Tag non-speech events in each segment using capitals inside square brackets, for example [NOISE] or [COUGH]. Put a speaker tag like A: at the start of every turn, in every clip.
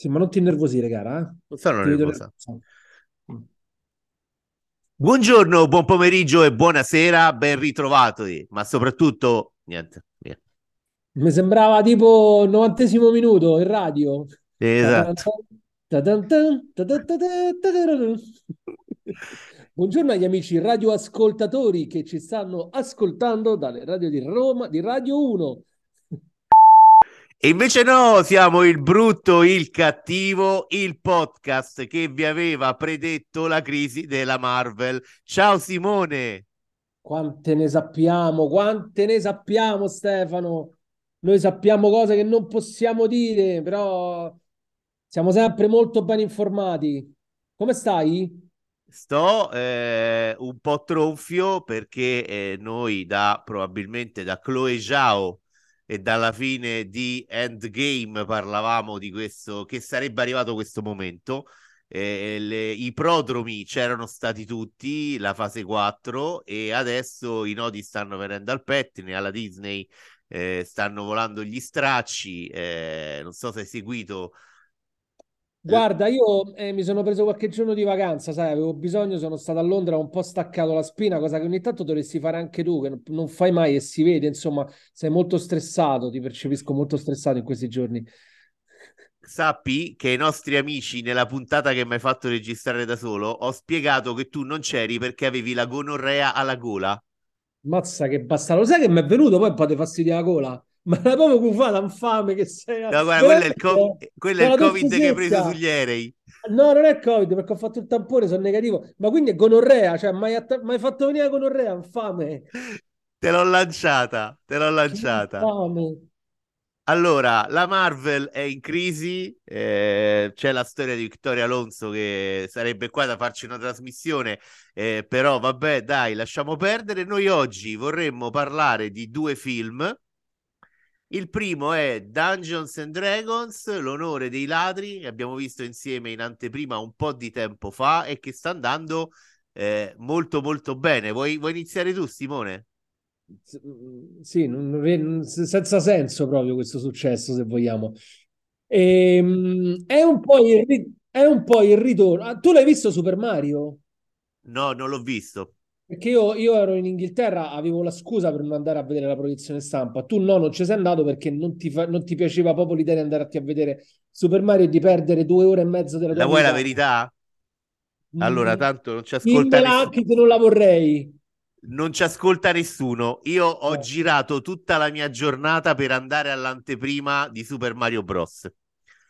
A: Sì, ma non ti innervosire, cara. Eh?
B: Non sono nervosa.
A: Mm.
B: Buongiorno, buon pomeriggio e buonasera, ben ritrovati, ma soprattutto niente. via.
A: Mi sembrava tipo il novantesimo minuto in radio.
B: Esatto.
A: Buongiorno agli amici radioascoltatori che ci stanno ascoltando dalle radio di Roma, di Radio 1.
B: E invece no, siamo il brutto, il cattivo, il podcast che vi aveva predetto la crisi della Marvel. Ciao Simone.
A: Quante ne sappiamo, quante ne sappiamo, Stefano. Noi sappiamo cose che non possiamo dire, però siamo sempre molto ben informati. Come stai?
B: Sto eh, un po' tronfio perché eh, noi da probabilmente da Chloe Zhao e dalla fine di Endgame parlavamo di questo che sarebbe arrivato questo momento. Eh, le- i prodromi c'erano stati tutti, la fase 4, e adesso i nodi stanno venendo al pettine, alla Disney eh, stanno volando gli stracci. eh, non so se hai seguito.
A: Guarda, io eh, mi sono preso qualche giorno di vacanza, sai, avevo bisogno, sono stato a Londra, ho un po' staccato la spina, cosa che ogni tanto dovresti fare anche tu, che non, fai mai e si vede, insomma, sei molto stressato, ti percepisco molto stressato in questi giorni.
B: Sappi che ai nostri amici nella puntata che mi hai fatto registrare da solo ho spiegato che tu non c'eri perché avevi la gonorrea alla gola.
A: Mazza che bastardo, sai che mi è venuto poi un po' di fastidio alla gola? Ma era proprio cufata infame che sei.
B: No, guarda, quello è il, co- quello è il Covid che hai preso sugli aerei.
A: No, non è Covid perché ho fatto il tampone, sono negativo. Ma quindi è gonorrea, cioè mai, atta- mai fatto venire gonorrea, infame.
B: Te l'ho lanciata, te l'ho lanciata. Allora, la Marvel è in crisi, eh, c'è la storia di Vittorio Alonso che sarebbe qua da farci una trasmissione, eh, però vabbè, dai, lasciamo perdere. Noi oggi vorremmo parlare di due film. Il primo è Dungeons and Dragons, l'onore dei ladri, che abbiamo visto insieme in anteprima un po' di tempo fa e che sta andando eh, molto molto bene. Vuoi, vuoi iniziare tu, Simone?
A: Mm, Sì, non- non- senza senso proprio questo successo, se vogliamo. Ehm, è un po' il, è un po' il ritorno. Ah, tu l'hai visto Super Mario?
B: No, non l'ho visto.
A: Perché io, io ero in Inghilterra, avevo la scusa per non andare a vedere la proiezione stampa. Tu no, non ci sei andato perché non ti, fa- non ti piaceva proprio l'idea di andarti a vedere Super Mario e di perdere due ore e mezzo della tua
B: La vuoi la verità? Allora,
A: Mm,
B: tanto non ci ascolta
A: dimmela
B: nessuno.
A: anche se non la vorrei.
B: Non ci ascolta nessuno. Io ho
A: Eh.
B: girato tutta la mia giornata per andare all'anteprima di Super Mario Bros.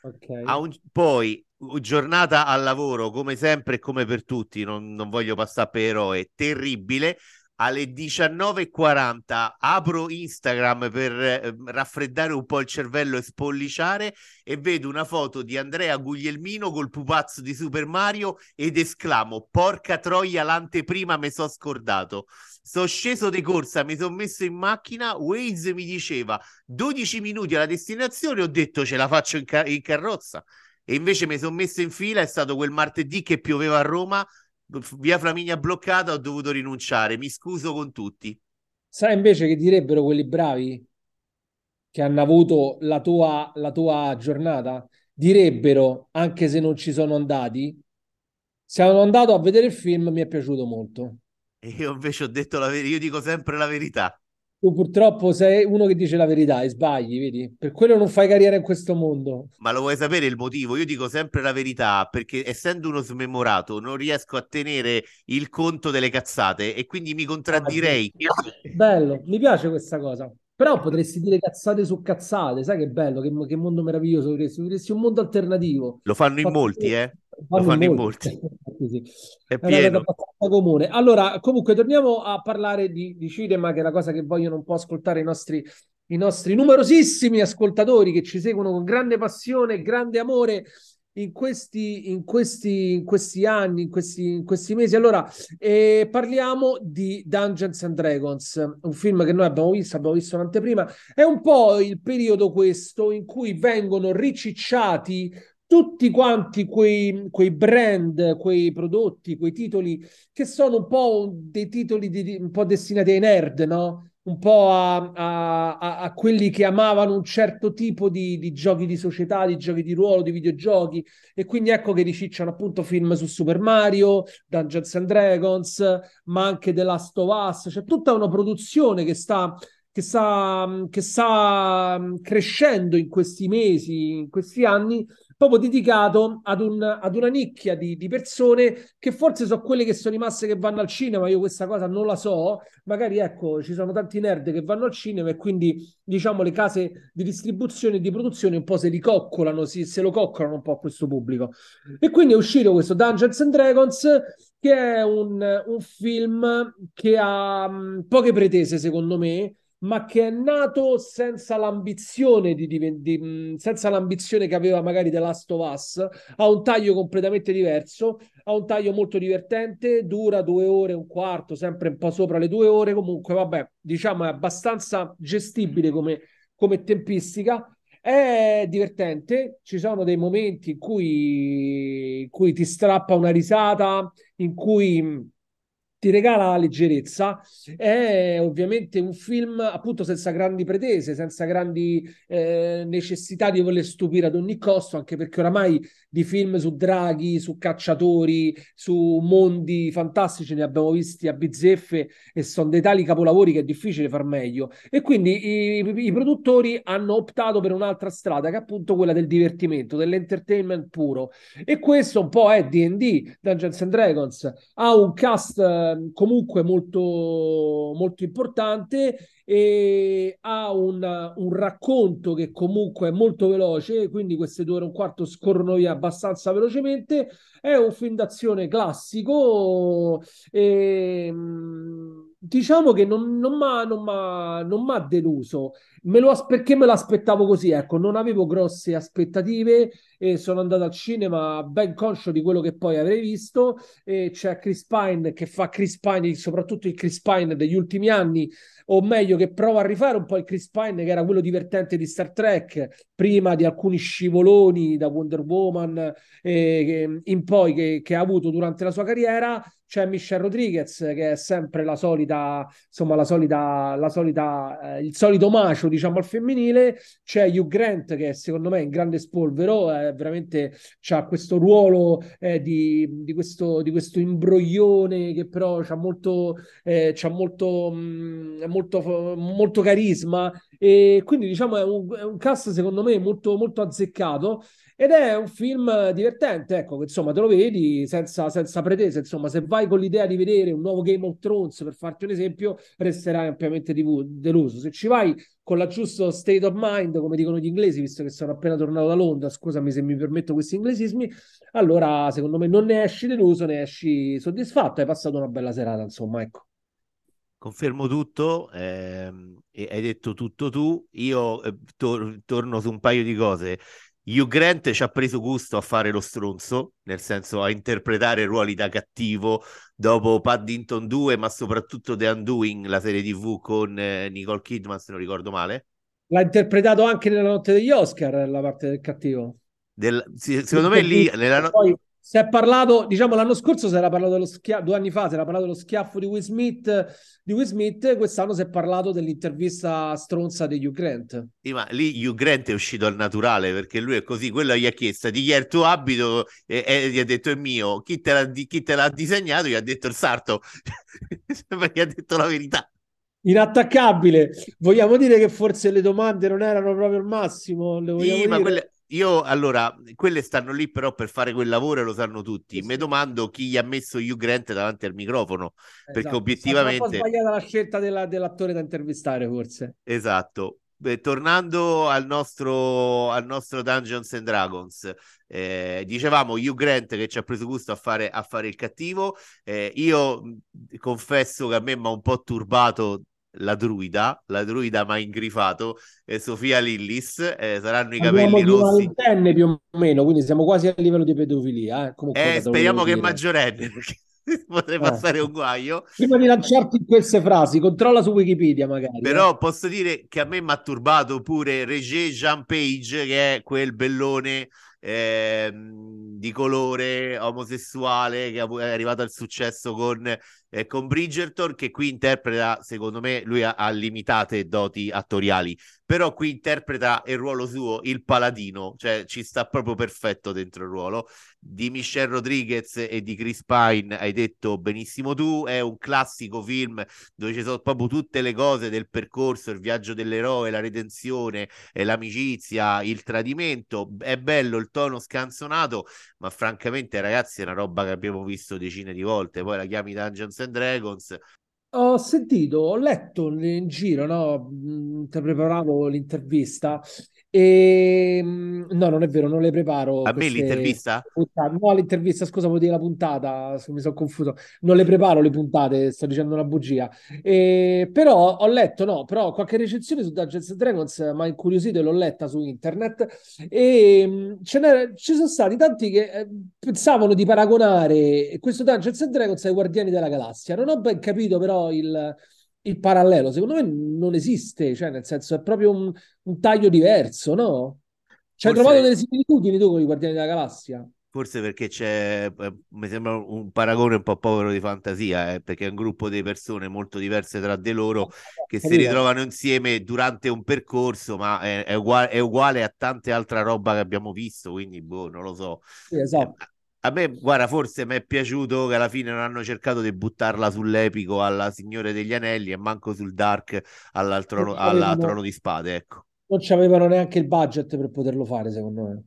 A: Ok.
B: A un- Poi, giornata al lavoro, come sempre e come per tutti, non, non voglio passare per eroe, terribile. Alle 19.40 apro Instagram per eh, raffreddare un po' il cervello e spolliciare e vedo una foto di Andrea Guglielmino col pupazzo di Super Mario ed esclamo: Porca troia, l'anteprima mi sono scordato. Sono sceso di corsa, mi sono messo in macchina. Waze mi diceva 12 minuti alla destinazione. Ho detto ce la faccio in, ca- in carrozza. E invece mi sono messo in fila. È stato quel martedì che pioveva a Roma. Via Flaminia bloccata. Ho dovuto rinunciare. Mi scuso con tutti.
A: Sai invece che direbbero quelli bravi che hanno avuto la tua, la tua giornata? Direbbero, anche se non ci sono andati, sono andato a vedere il film, mi è piaciuto molto.
B: E io invece ho detto la verità. Io dico sempre la verità.
A: Tu purtroppo sei uno che dice la verità e sbagli, vedi? Per quello non fai carriera in questo mondo.
B: Ma lo vuoi sapere il motivo? Io dico sempre la verità perché essendo uno smemorato non riesco a tenere il conto delle cazzate e quindi mi contraddirei.
A: Bello, mi piace questa cosa. Però potresti dire cazzate su cazzate, sai che bello, che, che mondo meraviglioso vorresti, vorresti un mondo alternativo.
B: Lo fanno in
A: Fatto-
B: molti, eh?
A: Fanno
B: fanno in [LAUGHS]
A: Sì.
B: È
A: È una cosa
B: pieno.
A: comune. Allora, comunque, torniamo a parlare di, di cinema, che è la cosa che vogliono un po' ascoltare i nostri, i nostri numerosissimi ascoltatori che ci seguono con grande passione e grande amore in questi, in questi, in questi anni, in questi, in questi mesi. Allora, eh, parliamo di Dungeons and Dragons, un film che noi abbiamo visto, abbiamo visto un'anteprima. È un po' il periodo questo in cui vengono ricicciati tutti quanti quei, quei brand, quei prodotti, quei titoli che sono un po' dei titoli di- un po' destinati ai nerd, no? un po' a, a, a, quelli che amavano un certo tipo di, di, giochi di società, di giochi di ruolo, di videogiochi. E quindi ecco che ricicciano appunto film su Super Mario, Dungeons and Dragons, ma anche The Last of Us. C'è tutta una produzione che sta che sta, che sta crescendo in questi mesi, in questi anni, proprio dedicato ad, un, ad una nicchia di, di, persone che forse sono quelle che sono rimaste che vanno al cinema. Io questa cosa non la so. Magari ecco, ci sono tanti nerd che vanno al cinema e quindi diciamo le case di distribuzione e di produzione un po' se li coccolano, si, se lo coccolano un po' a questo pubblico. E quindi è uscito questo Dungeons and Dragons che è un, un film che ha mh, poche pretese secondo me ma che è nato senza l'ambizione, di, di, di, senza l'ambizione che aveva magari The Last of Us, ha un taglio completamente diverso, ha un taglio molto divertente, dura due ore e un quarto, sempre un po' sopra le due ore, comunque vabbè, diciamo è abbastanza gestibile come, come tempistica. È divertente, ci sono dei momenti in cui, in cui ti strappa una risata, in cui ti regala la leggerezza. È ovviamente un film appunto senza grandi pretese, senza grandi eh, necessità di voler stupire ad ogni costo, anche perché oramai di film su draghi, su cacciatori, su mondi fantastici ne abbiamo visti a bizzeffe e sono dei tali capolavori che è difficile far meglio. E quindi i, i produttori hanno optato per un'altra strada che è appunto quella del divertimento, dell'entertainment puro. E questo un po' è D&D, Dungeons and Dragons, ha un cast Ehm, comunque molto, molto importante e ha un, un, racconto che comunque è molto veloce, quindi queste due ore e un quarto scorrono via abbastanza velocemente. È un film d'azione classico e ehm, diciamo che non, non mi ha deluso. Me lo, perché me l'aspettavo così? Ecco, non avevo grosse aspettative e sono andato al cinema ben conscio di quello che poi avrei visto. E c'è Chris Pine che fa Chris Pine, soprattutto il Chris Pine degli ultimi anni, o meglio che prova a rifare un po' il Chris Pine che era quello divertente di Star Trek prima di alcuni scivoloni da Wonder Woman eh, in poi che, che ha avuto durante la sua carriera c'è Michelle Rodriguez che è sempre la solita, insomma, la solita, la solita, eh, il solito macio, diciamo, al femminile. C'è Hugh Grant che secondo me è in grande spolvero, eh, veramente ha questo ruolo eh, di, di, questo, di questo imbroglione che però c'ha molto, eh, molto, mm, molto, molto carisma e quindi diciamo è un, è un cast secondo me molto, molto azzeccato ed è un film divertente, ecco, che insomma te lo vedi senza, senza pretese, insomma se vai con l'idea di vedere un nuovo Game of Thrones, per farti un esempio, resterai ampiamente deluso. Se ci vai con la giusto state of mind, come dicono gli inglesi, visto che sono appena tornato da Londra, scusami se mi permetto questi inglesismi, allora secondo me non ne esci deluso, ne esci soddisfatto, hai passato una bella serata, insomma, ecco.
B: Confermo tutto, ehm, hai detto tutto tu. Io eh, tor- torno su un paio di cose. Hugh Grant ci ha preso gusto a fare lo stronzo, nel senso a interpretare ruoli da cattivo dopo Paddington 2, ma soprattutto The Undoing, la serie TV con eh, Nicole Kidman, se non ricordo male.
A: L'ha interpretato anche nella notte degli Oscar, la parte del cattivo.
B: Del, sì, secondo me lì... Nella no-
A: poi si è parlato, diciamo l'anno scorso si era parlato dello schiaffo, due anni fa si era parlato dello schiaffo di Will Smith, di Will Smith quest'anno si è parlato dell'intervista stronza di Hugh Grant.
B: Sì, ma lì Hugh Grant è uscito al naturale perché lui è così, quello gli ha chiesto di chi è il tuo abito e, e gli ha detto è mio, chi te, l'ha, chi te l'ha disegnato gli ha detto il sarto, [LAUGHS] perché ha detto la verità
A: inattaccabile. Vogliamo dire che forse le domande non erano proprio il massimo?
B: sì, ma quelle, io allora, quelle stanno lì però per fare quel lavoro e lo sanno tutti. Sì, Mi domando chi gli ha messo Hugh Grant davanti al microfono, esatto. perché obiettivamente... È
A: sbagliata la scelta della, dell'attore da intervistare forse.
B: Esatto. Beh, tornando al nostro, al nostro Dungeons and Dragons, eh, dicevamo Hugh Grant che ci ha preso gusto a fare, a fare il cattivo. Eh, io confesso che a me mi ha un po' turbato la druida, la druida ma ingrifato, eh, Sofia Lillis, eh, saranno i capelli rossi.
A: ventenne più o meno, quindi siamo quasi a livello di pedofilia. Eh?
B: Comunque, eh, speriamo che è maggiorenne, perché [LAUGHS] potrei passare un guaio.
A: Prima di lanciarti queste frasi, controlla su Wikipedia magari.
B: Però eh. posso dire che a me mi ha turbato pure Regé Jean Page, che è quel bellone eh, di colore, omosessuale, che è arrivato al successo con, eh, con Bridgerton, che qui interpreta, secondo me, lui ha, ha limitate doti attoriali, però qui interpreta il ruolo suo, il paladino, cioè ci sta proprio perfetto dentro il ruolo. Di Michelle Rodriguez e di Chris Pine hai detto benissimo tu, è un classico film dove ci sono proprio tutte le cose del percorso, il viaggio dell'eroe, la redenzione, l'amicizia, il tradimento, è bello il tono scanzonato, ma francamente ragazzi è una roba che abbiamo visto decine di volte, poi la chiami Dungeons and Dragons,
A: ho sentito, ho letto in giro, no? Mm, preparavo l'intervista e mm, no, non è vero, non le preparo.
B: A me l'intervista?
A: Puntate. No, l'intervista, scusa, vuol dire la puntata, mi sono confuso. Non le preparo le puntate, sto dicendo una bugia. E, però ho letto, no, però qualche recensione su Dungeons Dragons mi ha incuriosito e l'ho letta su internet e mm, ce ci sono stati tanti che eh, pensavano di paragonare questo Dungeons Dragons ai Guardiani della Galassia. Non ho ben capito però il il parallelo, secondo me non esiste, cioè nel senso è proprio un, un taglio diverso, no? Ci hai trovato delle similitudini tu con i Guardiani della Galassia?
B: Forse perché c'è, eh, mi sembra un paragone un po' povero di fantasia, eh, perché è un gruppo di persone molto diverse tra di loro che si ritrovano insieme durante un percorso, ma è, è, uguale, è uguale, a tante altre roba che abbiamo visto, quindi boh, non lo so.
A: Sì, esatto.
B: A me, guarda, forse mi è piaciuto che alla fine non hanno cercato di buttarla sull'epico alla Signore degli Anelli e manco sul Dark alla trono, alla trono di Spade, ecco.
A: Non ci avevano neanche il budget per poterlo fare, secondo me.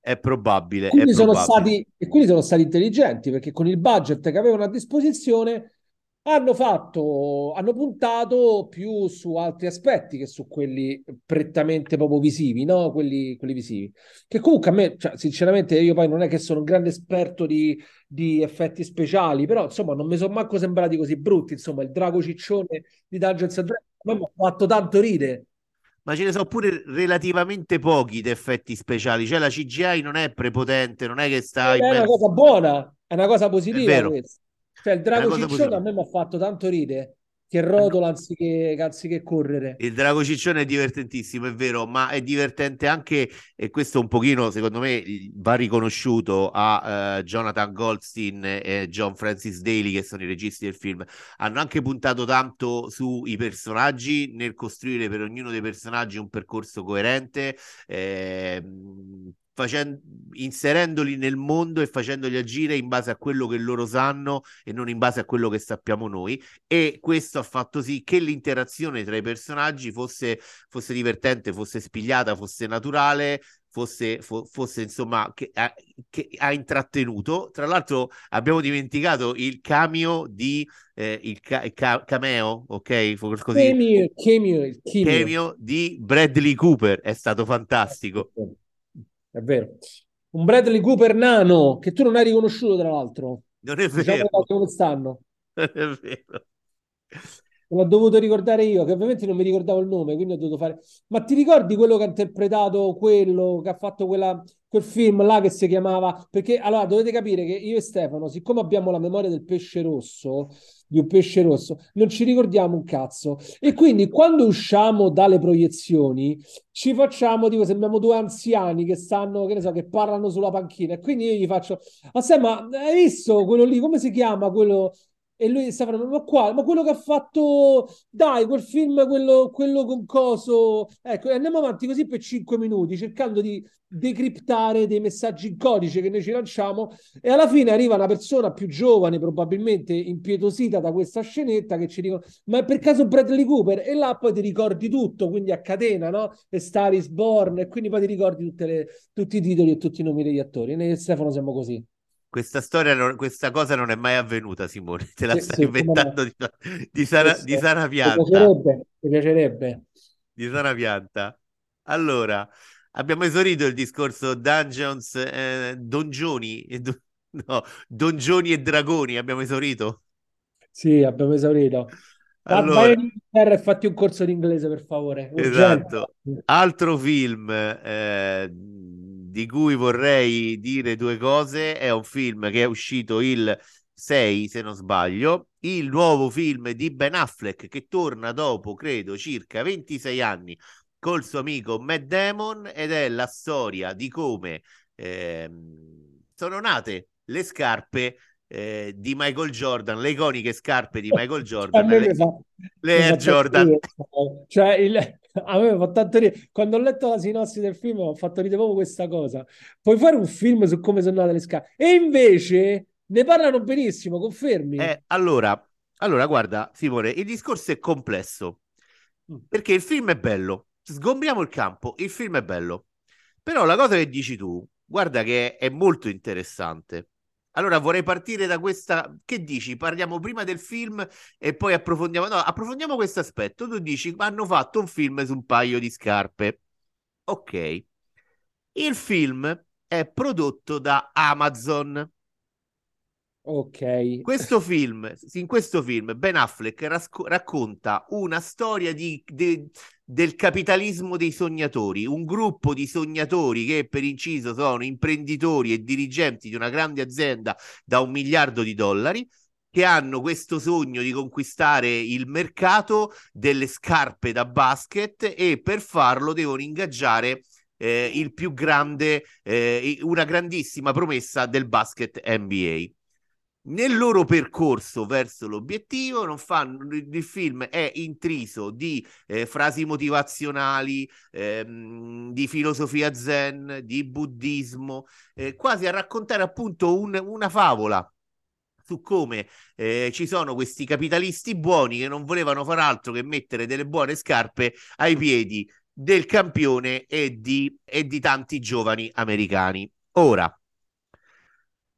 B: È probabile.
A: Quindi
B: è
A: sono
B: probabile.
A: Stati, e quindi sono stati intelligenti perché con il budget che avevano a disposizione hanno fatto, hanno puntato più su altri aspetti che su quelli prettamente proprio visivi, no? Quelli, quelli visivi. Che comunque a me, cioè, sinceramente, io poi non è che sono un grande esperto di, di effetti speciali, però insomma non mi sono manco sembrati così brutti. Insomma, il drago ciccione di Dungeons Dragons a me mi ha fatto tanto ridere.
B: Ma ce ne sono pure relativamente pochi di effetti speciali, cioè la CGI non è prepotente, non è che sta...
A: È una cosa buona, è una cosa positiva questa. Cioè, il drago ciccione a me mi ha fatto tanto ridere che rotola anziché, anziché, correre.
B: Il drago ciccione è divertentissimo, è vero, ma è divertente anche, e questo un pochino, secondo me, va riconosciuto a uh, Jonathan Goldstein e John Francis Daly, che sono i registi del film. Hanno anche puntato tanto sui personaggi, nel costruire per ognuno dei personaggi un percorso coerente. Eh, facendo, inserendoli nel mondo e facendoli agire in base a quello che loro sanno e non in base a quello che sappiamo noi. E questo ha fatto sì che l'interazione tra i personaggi fosse, fosse divertente, fosse spigliata, fosse naturale. Fosse, fo, fosse insomma che ha, che ha, intrattenuto. Tra l'altro, abbiamo dimenticato il cameo di eh, il, ca- ca- cameo, ok? Così.
A: Cameo, cameo,
B: cameo. cameo di Bradley Cooper è stato fantastico
A: è vero. Un Bradley Cooper nano che tu non hai riconosciuto, tra l'altro.
B: Non è diciamo vero.
A: Dove stanno.
B: Non è vero.
A: L'ho dovuto ricordare io, che ovviamente non mi ricordavo il nome, quindi ho dovuto fare. Ma ti ricordi quello che ha interpretato quello che ha fatto quella, quel film là che si chiamava? Perché allora dovete capire che io e Stefano, siccome abbiamo la memoria del pesce rosso, di un pesce rosso, non ci ricordiamo un cazzo. E quindi quando usciamo dalle proiezioni ci facciamo, tipo, sembriamo due anziani che stanno, che ne so, che parlano sulla panchina. E quindi io gli faccio, ma ma hai visto quello lì? Come si chiama quello? E lui stava ma quale? Ma quello che ha fatto, dai, quel film, quello, quello con coso. Ecco, andiamo avanti così per cinque minuti, cercando di decriptare dei messaggi in codice che noi ci lanciamo. E alla fine arriva una persona più giovane, probabilmente impietosita da questa scenetta, che ci dicono: Ma è per caso Bradley Cooper? E là poi ti ricordi tutto, quindi a catena, no? E Star is Born, e quindi poi ti ricordi le, tutti i titoli e tutti i nomi degli attori. E noi e Stefano siamo così.
B: Questa storia, questa cosa non è mai avvenuta, Simone. Te la sì, stai sì, inventando di, di, sana, di sana pianta.
A: Mi piacerebbe, mi piacerebbe.
B: Di sana pianta. Allora, abbiamo esaurito il discorso Dungeons, eh, Dongioni, do, no, Dongioni e Dragoni. Abbiamo esaurito?
A: Sì, abbiamo esaurito.
B: Allora,
A: vai e fatti un corso di inglese, per favore.
B: Urgente. Esatto. Altro film. Eh, di cui vorrei dire due cose. È un film che è uscito il 6, se non sbaglio, il nuovo film di Ben Affleck che torna dopo, credo, circa 26 anni col suo amico Matt Damon ed è la storia di come eh, sono nate le scarpe eh, di Michael Jordan, le iconiche scarpe di Michael Jordan, le, fa, le Air Jordan.
A: Ridere. Cioè, il, a me fa tanto ridere. Quando ho letto la sinossi del film ho fatto ridere proprio questa cosa. Puoi fare un film su come sono nate le scarpe. E invece ne parlano benissimo, confermi?
B: Eh, allora, allora, guarda, Simone, il discorso è complesso. Mm. Perché il film è bello. Sgombriamo il campo, il film è bello. Però la cosa che dici tu, guarda che è molto interessante. Allora vorrei partire da questa. Che dici? Parliamo prima del film e poi approfondiamo. No, approfondiamo questo aspetto. Tu dici: hanno fatto un film su un paio di scarpe. Ok. Il film è prodotto da Amazon.
A: Ok.
B: Questo film, in questo film Ben Affleck rasco- racconta una storia di, de, del capitalismo dei sognatori, un gruppo di sognatori che per inciso sono imprenditori e dirigenti di una grande azienda da un miliardo di dollari che hanno questo sogno di conquistare il mercato delle scarpe da basket e per farlo devono ingaggiare eh, il più grande, eh, una grandissima promessa del basket NBA nel loro percorso verso l'obiettivo non fanno, il film è intriso di eh, frasi motivazionali, ehm, di filosofia zen, di buddismo, eh, quasi a raccontare appunto un, una favola su come eh, ci sono questi capitalisti buoni che non volevano far altro che mettere delle buone scarpe ai piedi del campione e di, e di tanti giovani americani. Ora,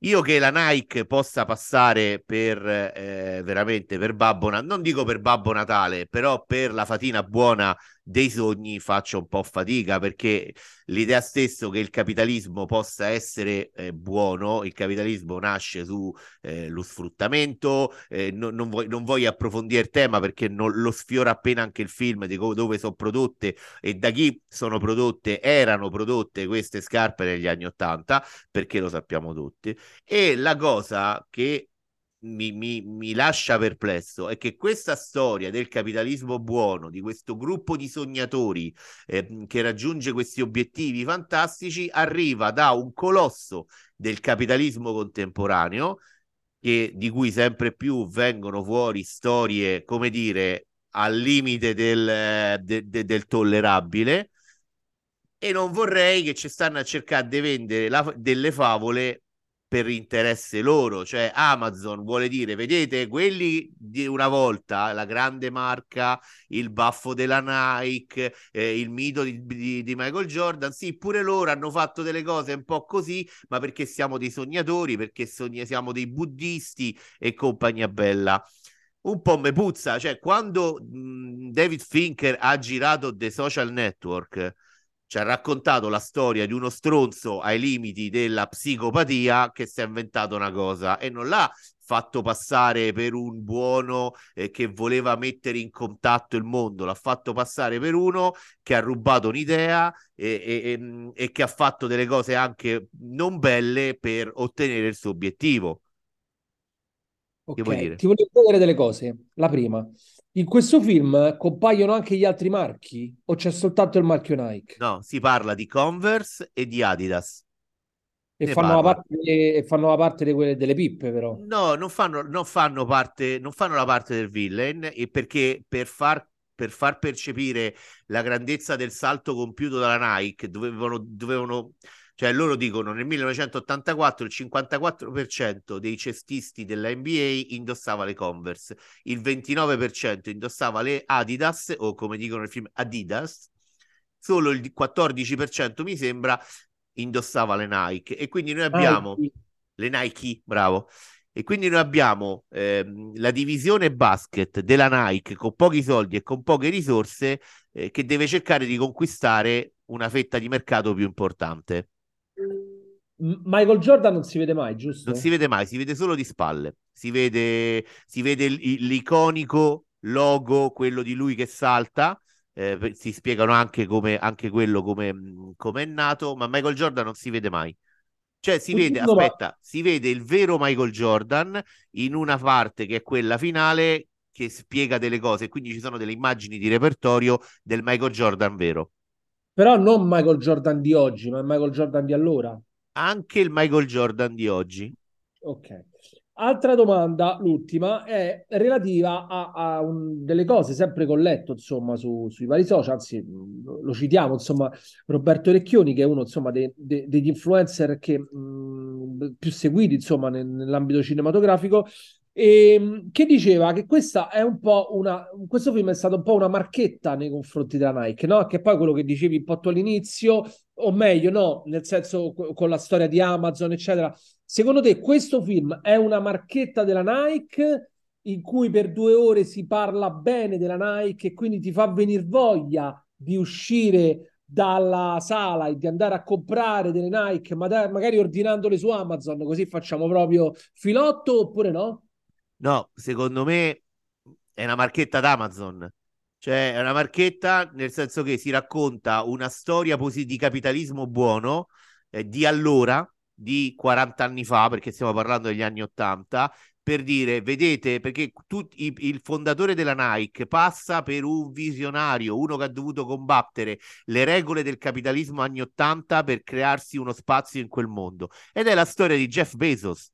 B: io che la Nike possa passare per eh, veramente per Babbo Natale, non dico per Babbo Natale, però per la fatina buona dei sogni faccio un po' fatica perché l'idea stessa che il capitalismo possa essere eh, buono, il capitalismo nasce su eh, sfruttamento, eh, no, non, voglio, non, voglio, approfondire il tema perché non, lo sfiora appena anche il film di dove sono prodotte e da chi sono prodotte, erano prodotte queste scarpe negli anni Ottanta, perché lo sappiamo tutti. E la cosa che mi, mi, mi, lascia perplesso è che questa storia del capitalismo buono, di questo gruppo di sognatori eh, che raggiunge questi obiettivi fantastici, arriva da un colosso del capitalismo contemporaneo, che, di cui sempre più vengono fuori storie, come dire, al limite del, de, de, del tollerabile. E non vorrei che ci stanno a cercare di vendere la, delle favole per interesse loro, cioè Amazon vuole dire, vedete, quelli di una volta, la grande marca, il baffo della Nike, eh, il mito di, di, di, Michael Jordan, sì, pure loro hanno fatto delle cose un po' così, ma perché siamo dei sognatori, perché sogni- siamo dei buddisti e compagnia bella. Un po' me puzza, cioè quando mh, David Finker ha girato The Social Network, ci ha raccontato la storia di uno stronzo ai limiti della psicopatia che si è inventato una cosa e non l'ha fatto passare per un buono eh, che voleva mettere in contatto il mondo, l'ha fatto passare per uno che ha rubato un'idea e, e, e, e che ha fatto delle cose anche non belle per ottenere il suo obiettivo.
A: Ok, ti voglio chiedere delle cose. La prima, in questo film compaiono anche gli altri marchi o c'è soltanto il marchio Nike?
B: No, si parla di Converse e di Adidas.
A: E fanno, la parte, e fanno, la parte, di quelle, delle pippe, però.
B: No, non fanno, non fanno, parte, non fanno la parte del villain e perché per far, per far percepire la grandezza del salto compiuto dalla Nike dovevano, dovevano cioè loro dicono nel 1984 il 54% dei cestisti della NBA indossava le Converse, il 29% indossava le Adidas o come dicono nel film Adidas, solo il 14% mi sembra indossava le Nike e quindi noi abbiamo Nike. le Nike, bravo. E quindi noi abbiamo ehm, la divisione basket della Nike con pochi soldi e con poche risorse eh, che deve cercare di conquistare una fetta di mercato più importante.
A: Michael Jordan non si vede mai, giusto?
B: Non si vede mai, si vede solo di spalle. Si vede, si vede l'iconico logo, quello di lui che salta. Eh, si spiegano anche, come, anche quello come, come, è nato, ma Michael Jordan non si vede mai. Cioè, si vede, aspetta, si vede il vero Michael Jordan in una parte che è quella finale che spiega delle cose, quindi ci sono delle immagini di repertorio del Michael Jordan vero.
A: Però non Michael Jordan di oggi, ma Michael Jordan di allora.
B: Anche il Michael Jordan di oggi.
A: Ok. Altra domanda, l'ultima, è relativa a, a un, delle cose sempre che ho letto, insomma, su, sui vari social, anzi, lo citiamo, insomma, Roberto Recchioni, che è uno, insomma, de, de, degli influencer che, mh, più seguiti, insomma, nel, nell'ambito cinematografico, e, ehm, che diceva che questa è un po' una, questo film è stato un po' una marchetta nei confronti della Nike, no? Che poi quello che dicevi un po' tu all'inizio, o meglio, no, nel senso con la storia di Amazon, eccetera. Secondo te questo film è una marchetta della Nike in cui per due ore si parla bene della Nike e quindi ti fa venire voglia di uscire dalla sala e di andare a comprare delle Nike, magari ordinandole su Amazon, così facciamo proprio filotto oppure no?
B: No, secondo me è una marchetta d'Amazon. Cioè, è una marchetta nel senso che si racconta una storia di capitalismo buono eh, di allora, di 40 anni fa, perché stiamo parlando degli anni 80, per dire, vedete, perché tu, il, il fondatore della Nike passa per un visionario, uno che ha dovuto combattere le regole del capitalismo anni 80 per crearsi uno spazio in quel mondo. Ed è la storia di Jeff Bezos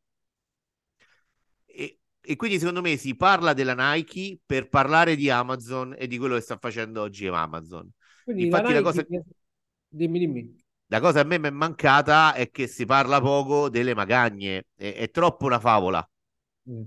B: e quindi secondo me si parla della Nike per parlare di Amazon e di quello che sta facendo oggi Amazon.
A: Quindi Infatti la, la cosa... Dimmi, dimmi.
B: La cosa a me mi è mancata è che si parla poco delle magagne, è, è troppo una favola.
A: Mm.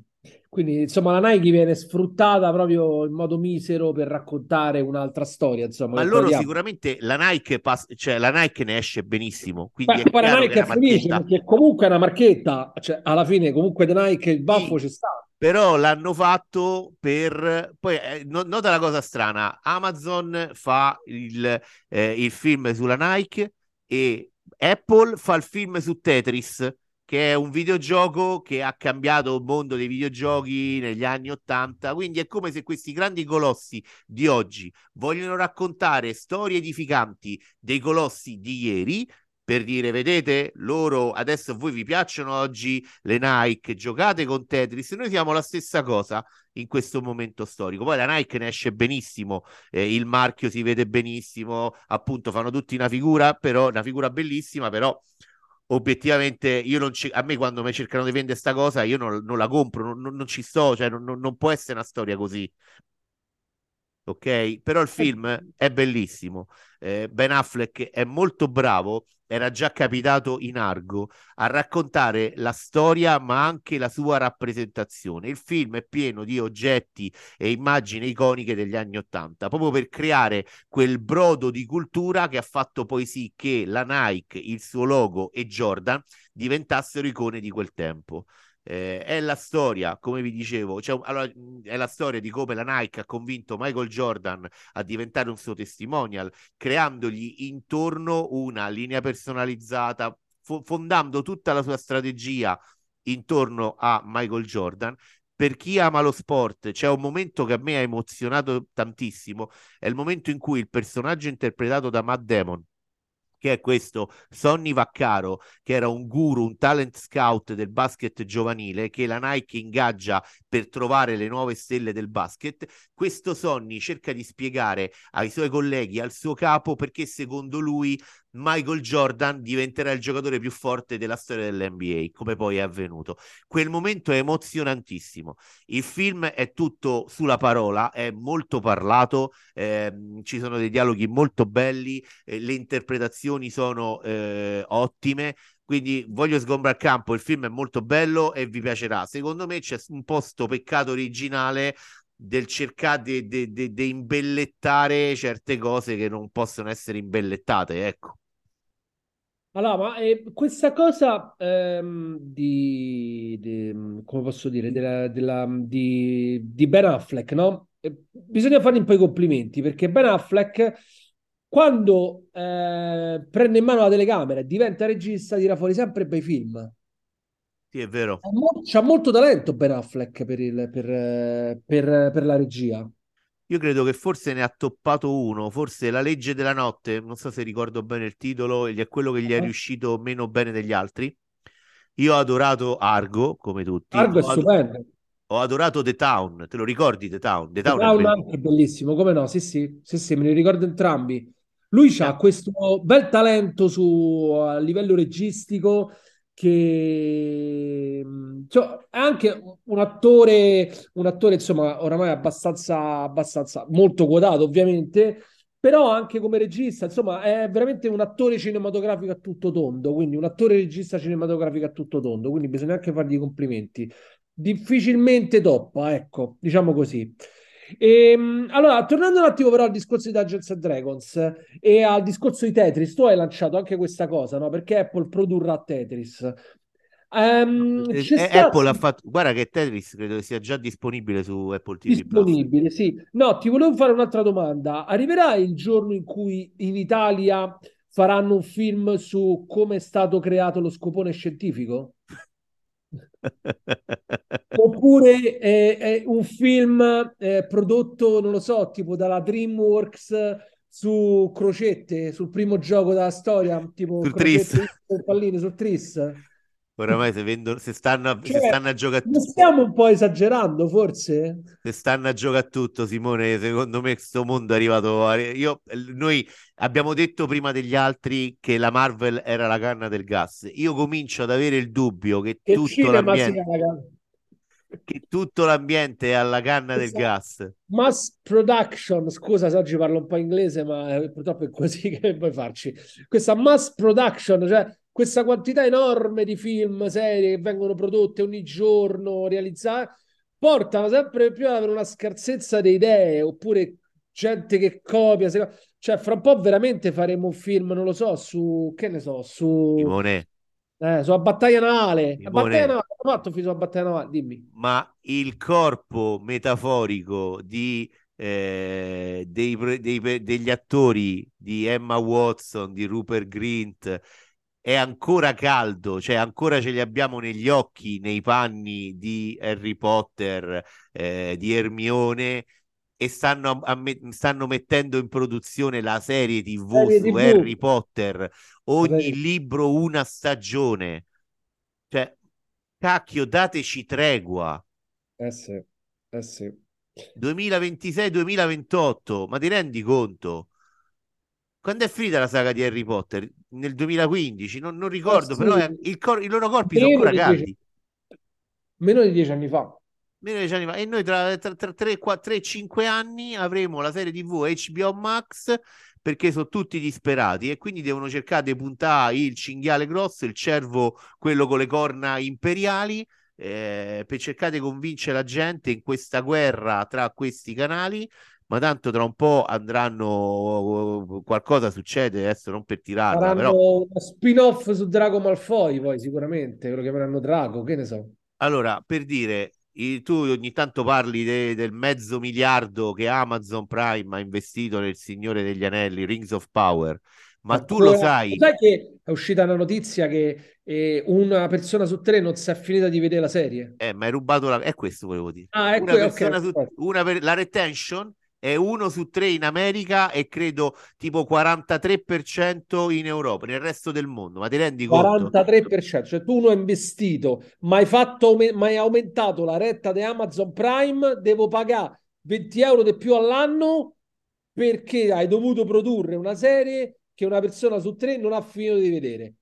A: Quindi, insomma, la Nike viene sfruttata proprio in modo misero per raccontare un'altra storia. Insomma,
B: Ma loro sicuramente la Nike, pass- cioè, la Nike ne esce benissimo. Quindi
A: Beh, la Nike è felice perché comunque è una marchetta. Cioè, alla fine, comunque, The Nike il baffo sì. c'è stato
B: però l'hanno fatto per poi eh, nota la cosa strana Amazon fa il, eh, il, film sulla Nike e Apple fa il film su Tetris che è un videogioco che ha cambiato il mondo dei videogiochi negli anni 80 quindi è come se questi grandi colossi di oggi vogliono raccontare storie edificanti dei colossi di ieri per dire, vedete, loro adesso a voi vi piacciono oggi le Nike, giocate con Tetris, noi siamo la stessa cosa in questo momento storico. Poi la Nike ne esce benissimo, eh, il marchio si vede benissimo, appunto fanno tutti una figura, però una figura bellissima, però obiettivamente io non ci, a me quando mi cercano di vendere sta cosa io non, non la compro, non, non, ci sto, cioè non, non può essere una storia così ok? Però il film è bellissimo. Eh, ben Affleck è molto bravo, era già capitato in Argo a raccontare la storia ma anche la sua rappresentazione. Il film è pieno di oggetti e immagini iconiche degli anni Ottanta, proprio per creare quel brodo di cultura che ha fatto poi sì che la Nike, il suo logo e Jordan diventassero icone di quel tempo. Eh, è la storia, come vi dicevo, cioè, allora, è la storia di come la Nike ha convinto Michael Jordan a diventare un suo testimonial, creandogli intorno una linea personalizzata, fo- fondando tutta la sua strategia intorno a Michael Jordan. Per chi ama lo sport, c'è un momento che a me ha emozionato tantissimo, è il momento in cui il personaggio interpretato da Matt Damon, che è questo Sonny Vaccaro, che era un guru, un talent scout del basket giovanile, che la Nike ingaggia per trovare le nuove stelle del basket. Questo Sonny cerca di spiegare ai suoi colleghi, al suo capo, perché secondo lui Michael Jordan diventerà il giocatore più forte della storia dell'NBA, come poi è avvenuto. Quel momento è emozionantissimo. Il film è tutto sulla parola, è molto parlato, ehm, ci sono dei dialoghi molto belli, eh, le interpretazioni sono eh, ottime. Quindi voglio sgombrare il campo, il film è molto bello e vi piacerà. Secondo me c'è un po' sto peccato originale del cercare di imbellettare certe cose che non possono essere imbellettate, ecco.
A: Allora, ma eh, questa cosa ehm, di, di, come posso dire, della, della, di, di, Ben Affleck, no? Eh, bisogna fargli un po' i complimenti perché Ben Affleck, quando eh, prende in mano la telecamera e diventa regista, tira fuori sempre bei film.
B: Sì, è vero.
A: C'ha molto talento Ben Affleck per, il, per, per, per la regia.
B: Io credo che forse ne ha toppato uno, forse La legge della notte, non so se ricordo bene il titolo, è quello che gli è riuscito meno bene degli altri. Io ho adorato Argo, come tutti.
A: Argo è stupendo.
B: Ho adorato The Town, te lo ricordi The Town?
A: The, The Town, Town è anche bellissimo, come no? Sì, sì, sì, sì, me li ricordo entrambi. Lui ha questo bel talento su, a livello registico che cioè, anche un attore, un attore insomma oramai abbastanza, abbastanza molto quotato ovviamente, però anche come regista insomma è veramente un attore cinematografico a tutto tondo, quindi un attore regista cinematografico a tutto tondo, quindi bisogna anche fargli i complimenti. Difficilmente toppa, ecco, diciamo così. E, ehm, allora, tornando un attimo però al discorso di Dungeons and Dragons e al discorso di Tetris, tu hai lanciato anche questa cosa, no? Perché Apple produrrà Tetris.
B: Um, eh, stato... Apple ha fatto, guarda che Tetris credo sia già disponibile su Apple TV.
A: Disponibile, sì. No, ti volevo fare un'altra domanda. Arriverà il giorno in cui in Italia faranno un film su come è stato creato lo scopone scientifico? Oppure è, è, un film eh, prodotto, non lo so, tipo dalla DreamWorks su crocette, sul primo gioco della storia, tipo
B: sul Tris.
A: palline sul Tris.
B: Oramai se, vendono, se stanno, a, cioè, se stanno a giocare
A: a tutto. Stiamo un po' esagerando, forse?
B: Se stanno a giocare a tutto, Simone, secondo me questo mondo è arrivato. A... Io, noi abbiamo detto prima degli altri che la Marvel era la canna del gas. Io comincio ad avere il dubbio che, che tutto l'ambiente che tutto l'ambiente è alla canna Questa del gas.
A: Mass production, scusa se oggi parlo un po' inglese, ma eh, purtroppo è così [LAUGHS] che puoi farci. Questa mass production, cioè questa quantità enorme di film, serie che vengono prodotte ogni giorno, realizzate, portano sempre più ad avere una scarsezza di idee, oppure gente che copia. Cioè, fra un po' veramente faremo un film, non lo so, su che ne so, su
B: Simone.
A: Eh, sulla battaglia navale. La battaglia navale, ho fatto film sulla battaglia navale, dimmi.
B: Ma il corpo metaforico di eh, dei, dei, degli attori di Emma Watson, di Rupert Grint è ancora caldo, cioè ancora ce li abbiamo negli occhi, nei panni di Harry Potter, eh, di Hermione e stanno, stanno, mettendo in produzione la serie TV serie su TV. Harry Potter, ogni libro una stagione. Cioè, cacchio, dateci tregua.
A: Eh sì, eh sì.
B: 2026-2028, ma ti rendi conto? Quando è finita la saga di Harry Potter? Nel 2015? Non, non ricordo, eh sì. però il cor- i loro corpi Meno sono ancora caldi.
A: Meno di dieci anni fa.
B: Meno di dieci anni fa. E noi tra, tra, tra 3-5 anni avremo la serie TV HBO Max perché sono tutti disperati e quindi devono cercare di puntare il cinghiale grosso, il cervo, quello con le corna imperiali, eh, per cercare di convincere la gente in questa guerra tra questi canali ma tanto tra un po' andranno qualcosa succede adesso non per tirarla
A: faranno
B: però...
A: uno spin-off su Drago Malfoy poi sicuramente lo chiameranno Drago che ne so.
B: Allora per dire tu ogni tanto parli de- del mezzo miliardo che Amazon Prime ha investito nel Signore degli Anelli Rings of Power ma, ma tu lo sai
A: sai che è uscita una notizia che eh, una persona su tre non si è finita di vedere la serie?
B: Eh ma hai rubato la è questo volevo dire.
A: Ah, ecco,
B: una
A: okay,
B: su... una per... la retention è uno su tre in America e credo tipo 43% in Europa, nel resto del mondo. Ma ti rendi conto?
A: 43%, cioè tu non hai investito, ma hai, fatto, ma hai aumentato la retta di Amazon Prime, devo pagare 20 euro di più all'anno perché hai dovuto produrre una serie che una persona su tre non ha finito di vedere.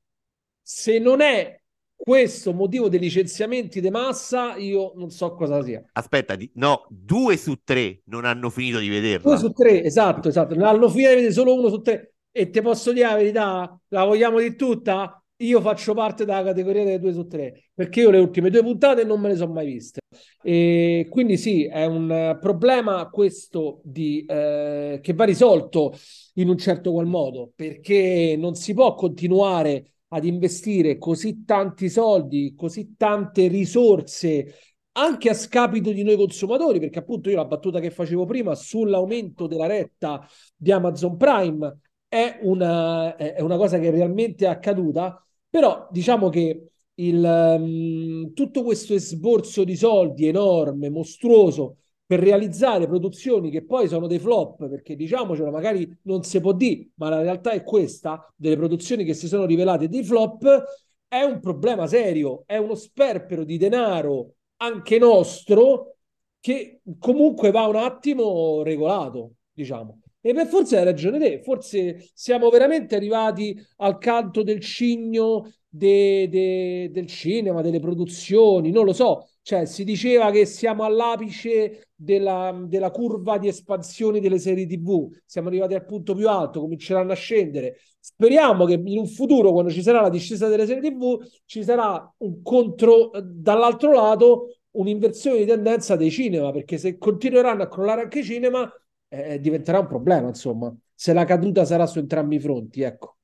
A: Se non è questo motivo dei licenziamenti di massa, io non so cosa sia.
B: Aspetta, no, due su tre non hanno finito di vederla.
A: Due su tre, esatto, esatto. Non hanno finito di vedere solo uno su tre. E ti posso dire la verità, la vogliamo di tutta? Io faccio parte della categoria delle due su tre, perché io le ultime due puntate non me le sono mai viste. E quindi sì, è un problema questo di, eh, che va risolto in un certo qual modo, perché non si può continuare ad investire così tanti soldi, così tante risorse anche a scapito di noi consumatori, perché appunto io la battuta che facevo prima sull'aumento della retta di Amazon Prime è una, è una cosa che realmente è accaduta, però diciamo che il, um, tutto questo esborso di soldi enorme, mostruoso, per realizzare produzioni che poi sono dei flop, perché diciamocelo, magari non si può dire, ma la realtà è questa, delle produzioni che si sono rivelate dei flop, è un problema serio, è uno sperpero di denaro anche nostro che comunque va un attimo regolato, diciamo. E per forse hai ragione te, forse siamo veramente arrivati al canto del cigno de, de, del cinema, delle produzioni, non lo so. Cioè, si diceva che siamo all'apice della, della curva di espansione delle serie TV, siamo arrivati al punto più alto, cominceranno a scendere. Speriamo che in un futuro, quando ci sarà la discesa delle serie TV, ci sarà un contro, dall'altro lato, un'inversione di tendenza dei cinema, perché se continueranno a crollare anche i cinema, eh, diventerà un problema, insomma, se la caduta sarà su entrambi i fronti, ecco.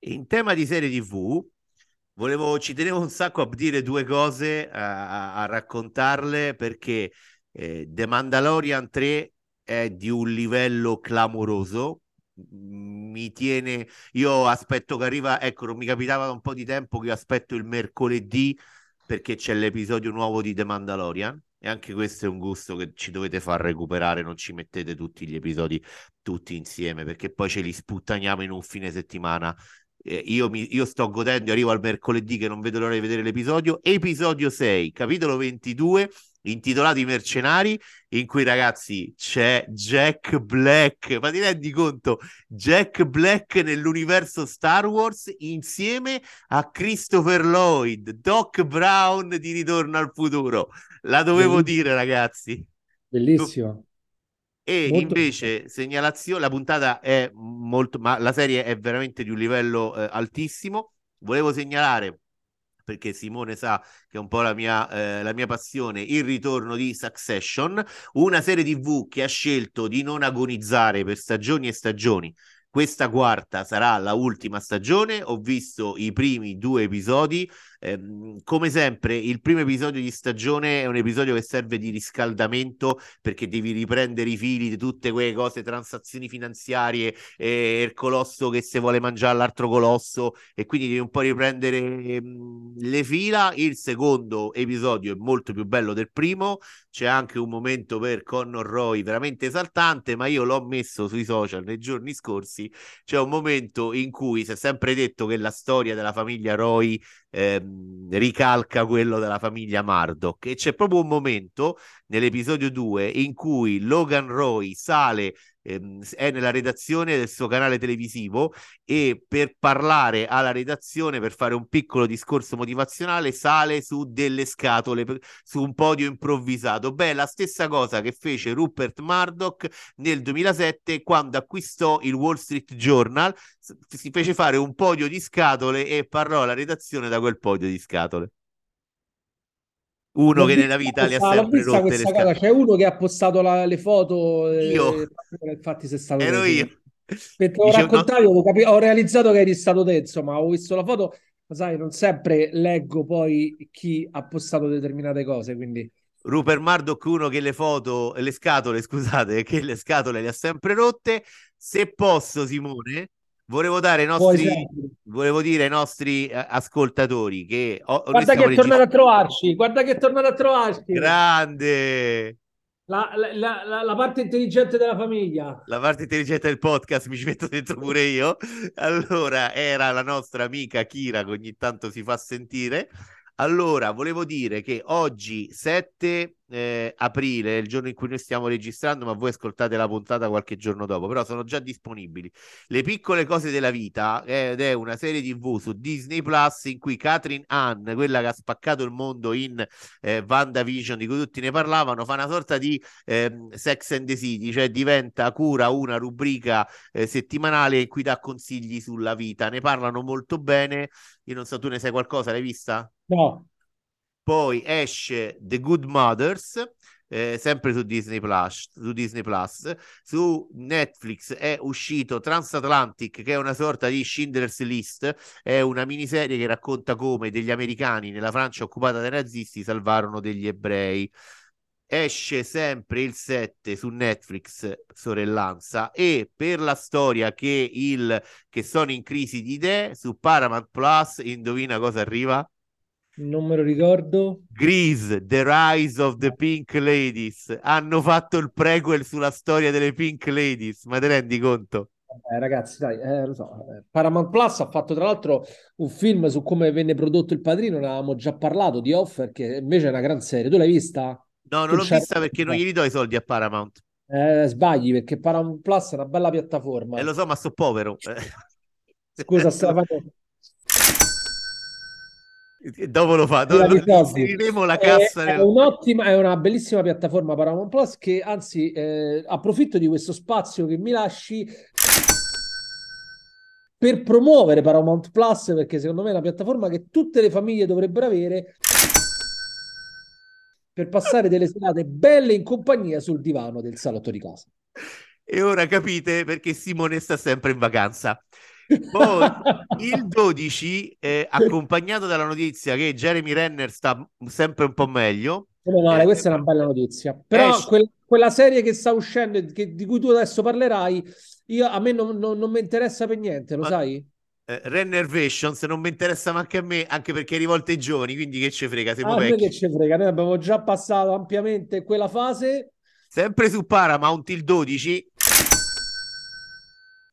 B: In tema di serie TV, volevo, ci tenevo un sacco a dire due cose, a, a raccontarle, perché eh, The Mandalorian 3 è di un livello clamoroso, mi tiene io aspetto che arriva ecco non mi capitava da un po' di tempo che aspetto il mercoledì perché c'è l'episodio nuovo di The Mandalorian e anche questo è un gusto che ci dovete far recuperare, non ci mettete tutti gli episodi tutti insieme perché poi ce li sputtaniamo in un fine settimana. Eh, io, mi, io sto godendo, arrivo al mercoledì che non vedo l'ora di vedere l'episodio. Episodio 6, capitolo 22 intitolato I mercenari, in cui ragazzi c'è Jack Black. Ma ti rendi conto? Jack Black nell'universo Star Wars insieme a Christopher Lloyd, Doc Brown di Ritorno al futuro. La dovevo Bellissimo. dire, ragazzi.
A: Bellissimo.
B: E molto invece, segnalazione, la puntata è molto, ma la serie è veramente di un livello eh, altissimo. Volevo segnalare perché Simone sa che è un po' la mia, eh, la mia, passione, il ritorno di Succession, una serie TV che ha scelto di non agonizzare per stagioni e stagioni. Questa quarta sarà la ultima stagione, ho visto i primi due episodi, eh, come sempre, il primo episodio di stagione è un episodio che serve di riscaldamento perché devi riprendere i fili di tutte quelle cose, transazioni finanziarie, eh, il colosso che se vuole mangiare l'altro colosso e quindi devi un po' riprendere eh, le fila. Il secondo episodio è molto più bello del primo, c'è anche un momento per Connor Roy veramente esaltante, ma io l'ho messo sui social nei giorni scorsi. C'è un momento in cui si è sempre detto che la storia della famiglia Roy ehm, ricalca quello della famiglia Murdoch. E c'è proprio un momento nell'episodio 2 in cui Logan Roy sale è nella redazione del suo canale televisivo e per parlare alla redazione, per fare un piccolo discorso motivazionale, sale su delle scatole, su un podio improvvisato. Beh, la stessa cosa che fece Rupert Murdoch nel 2007 quando acquistò il Wall Street Journal, si fece fare un podio di scatole e parlò alla redazione da quel podio di scatole uno che nella vita le ha sempre rotte le scatole.
A: C'è uno che ha postato la, le foto.
B: Io.
A: Eh, infatti, se stato
B: ero io.
A: Perché ho raccontato, no... ho, capi- ho, realizzato che eri stato te, insomma, ho visto la foto, ma sai, non sempre leggo poi chi ha postato determinate cose, quindi...
B: Rupert Murdoch, uno che le foto, le scatole, scusate, [LAUGHS] che le scatole le ha sempre rotte. Se posso, Simone, Volevo, dare nostri, volevo dire ai nostri eh, ascoltatori che
A: ho, guarda che è tornato a trovarci, guarda che è tornato a trovarci.
B: Grande.
A: La, la, la, la, parte intelligente della famiglia.
B: La parte intelligente del podcast, mi ci metto dentro pure io. Allora, era la nostra amica Kira che ogni tanto si fa sentire. Allora, volevo dire che oggi 7 eh, aprile, il giorno in cui noi stiamo registrando, ma voi ascoltate la puntata qualche giorno dopo, però sono già disponibili. Le piccole cose della vita ed è una serie TV su Disney Plus in cui Catherine Ann, quella che ha spaccato il mondo in eh, WandaVision, di cui tutti ne parlavano, fa una sorta di eh, Sex and the City, cioè diventa cura una rubrica eh, settimanale in cui dà consigli sulla vita. Ne parlano molto bene. Io non so, tu ne sai qualcosa? L'hai vista?
A: No,
B: poi esce The Good Mothers, eh, sempre su Disney, Plus, su Disney Plus. Su Netflix è uscito Transatlantic, che è una sorta di Schindler's List, è una miniserie che racconta come degli americani nella Francia occupata dai nazisti salvarono degli ebrei. Esce sempre il 7 su Netflix, sorellanza, e per la storia che, il, che sono in crisi di idee, su Paramount Plus, indovina cosa arriva?
A: Non me lo ricordo.
B: Grease, The Rise of the Pink Ladies. Hanno fatto il prequel sulla storia delle Pink Ladies, ma te rendi conto?
A: Eh, ragazzi, dai, eh, lo so. Eh, Paramount Plus ha fatto tra l'altro un film su come venne prodotto il padrino, ne avevamo già parlato di Offer, che invece è una gran serie. Tu l'hai vista?
B: No, non l'ho vista perché non gli do i soldi a Paramount.
A: Eh, sbagli perché Paramount Plus è una bella piattaforma.
B: Eh, lo so, ma sto povero.
A: Scusa, Stefano. [LAUGHS]
B: Dopo lo fa, dopo inseriremo la cassa.
A: È, è, un'ottima, è una bellissima piattaforma Paramount Plus che anzi eh, approfitto di questo spazio che mi lasci per promuovere Paramount Plus perché secondo me è una piattaforma che tutte le famiglie dovrebbero avere per passare delle serate belle in compagnia sul divano del salotto di casa.
B: E ora capite perché Simone sta sempre in vacanza. Poi il 12, eh, accompagnato dalla notizia che Jeremy Renner sta sempre un po' meglio.
A: Meno male, eh, questa è una bella notizia. Però esce... quel, quella serie che sta uscendo, che, di cui tu adesso parlerai, io, a me non, non, non mi interessa per niente, lo Ma... sai?
B: Eh, Rennervations non mi interessa neanche a me, anche perché è rivolta ai giovani, quindi che ci frega, siamo
A: ah, vecchi. che ci frega, noi abbiamo già passato ampiamente quella fase.
B: Sempre su Paramount il 12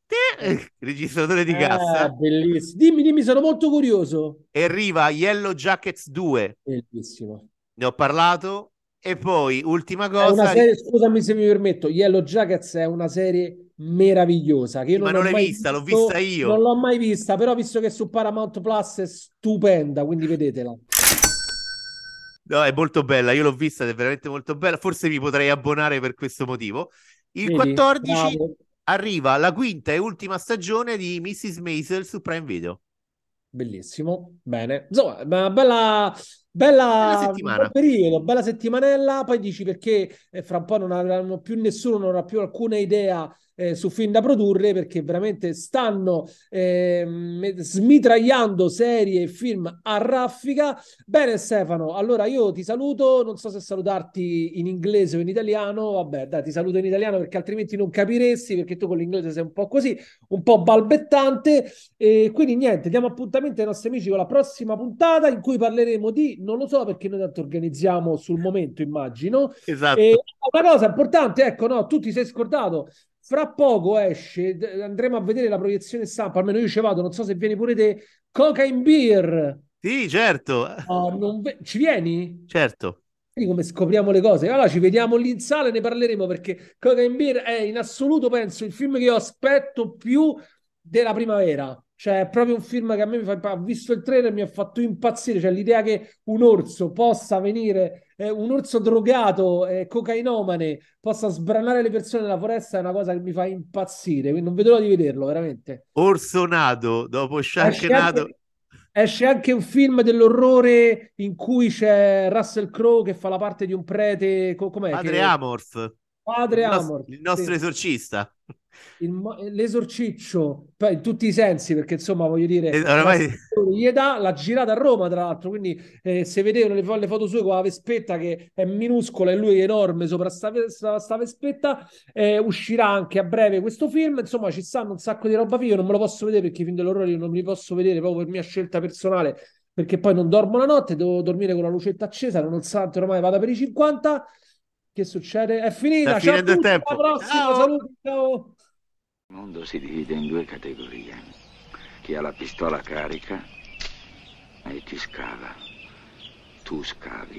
B: [LAUGHS] registratore di cassa.
A: Eh, bellissimo. Dimmi, dimmi, sono molto curioso.
B: E arriva Yellow Jackets 2.
A: Bellissimo.
B: Ne ho parlato. E poi, ultima cosa...
A: Serie, scusami se mi permetto, Yellow Jackets è una serie meravigliosa. Che io
B: Ma
A: non,
B: l'hai vista, l'ho vista io.
A: Non l'ho mai vista, però visto che su Paramount Plus è stupenda, quindi vedetela.
B: No, è molto bella, io l'ho vista ed è veramente molto bella. Forse mi potrei abbonare per questo motivo. Il Vedi? 14 Bravo arriva la quinta e ultima stagione di Mrs. Maisel su Prime Video.
A: Bellissimo, bene. Insomma, bella, bella, bella settimana. periodo, bella settimanella. Poi dici perché eh, fra un po' non avranno più nessuno, non avrà più alcuna idea eh, su film da produrre perché veramente stanno eh, smitragliando serie e film a raffica. Bene Stefano, allora io ti saluto, non so se salutarti in inglese o in italiano, vabbè dai ti saluto in italiano perché altrimenti non capiresti perché tu con l'inglese sei un po' così, un po' balbettante e quindi niente, diamo appuntamento ai nostri amici con la prossima puntata in cui parleremo di, non lo so perché noi tanto organizziamo sul momento immagino.
B: Esatto. E
A: una cosa importante, ecco no, tu ti sei scordato, fra poco esce, andremo a vedere la proiezione stampa, almeno io ci vado, non so se vieni pure te, Cocaine Beer.
B: Sì, certo.
A: Oh, ve- ci vieni?
B: Certo.
A: Vedi come scopriamo le cose. Allora ci vediamo lì in sala e ne parleremo perché Cocaine Beer è in assoluto, penso, il film che io aspetto più della primavera. Cioè, è proprio un film che a me mi fa. Ho visto il trailer e mi ha fatto impazzire. Cioè, l'idea che un orso possa venire, eh, un orso drogato, eh, cocainomane, possa sbranare le persone nella foresta è una cosa che mi fa impazzire. Quindi non vedo l'ora di vederlo, veramente.
B: Orso nato, dopo Sharknado.
A: Esce, esce anche un film dell'orrore in cui c'è Russell Crowe che fa la parte di un prete. Com'è?
B: Padre
A: che...
B: Amorth.
A: Padre
B: il
A: Amorth.
B: il nostro sì. esorcista
A: il, l'esorciccio in tutti i sensi perché insomma voglio dire
B: eh, oramai...
A: gli dà l'ha girata a Roma tra l'altro quindi eh, se vedevano le, le, foto sue con la vespetta che è minuscola e lui è enorme sopra sta, sta, sta vespetta eh, uscirà anche a breve questo film insomma ci stanno un sacco di roba io non me lo posso vedere perché i film dell'orrore io non li posso vedere proprio per mia scelta personale perché poi non dormo la notte devo dormire con la lucetta accesa nonostante ormai vada per i 50 che succede? È finita.
B: Sta finendo il tempo.
A: Alla prossima. Ciao. Saluti, ciao.
C: Il mondo si divide in due categorie. Chi ha la pistola carica e chi scava. Tu scavi.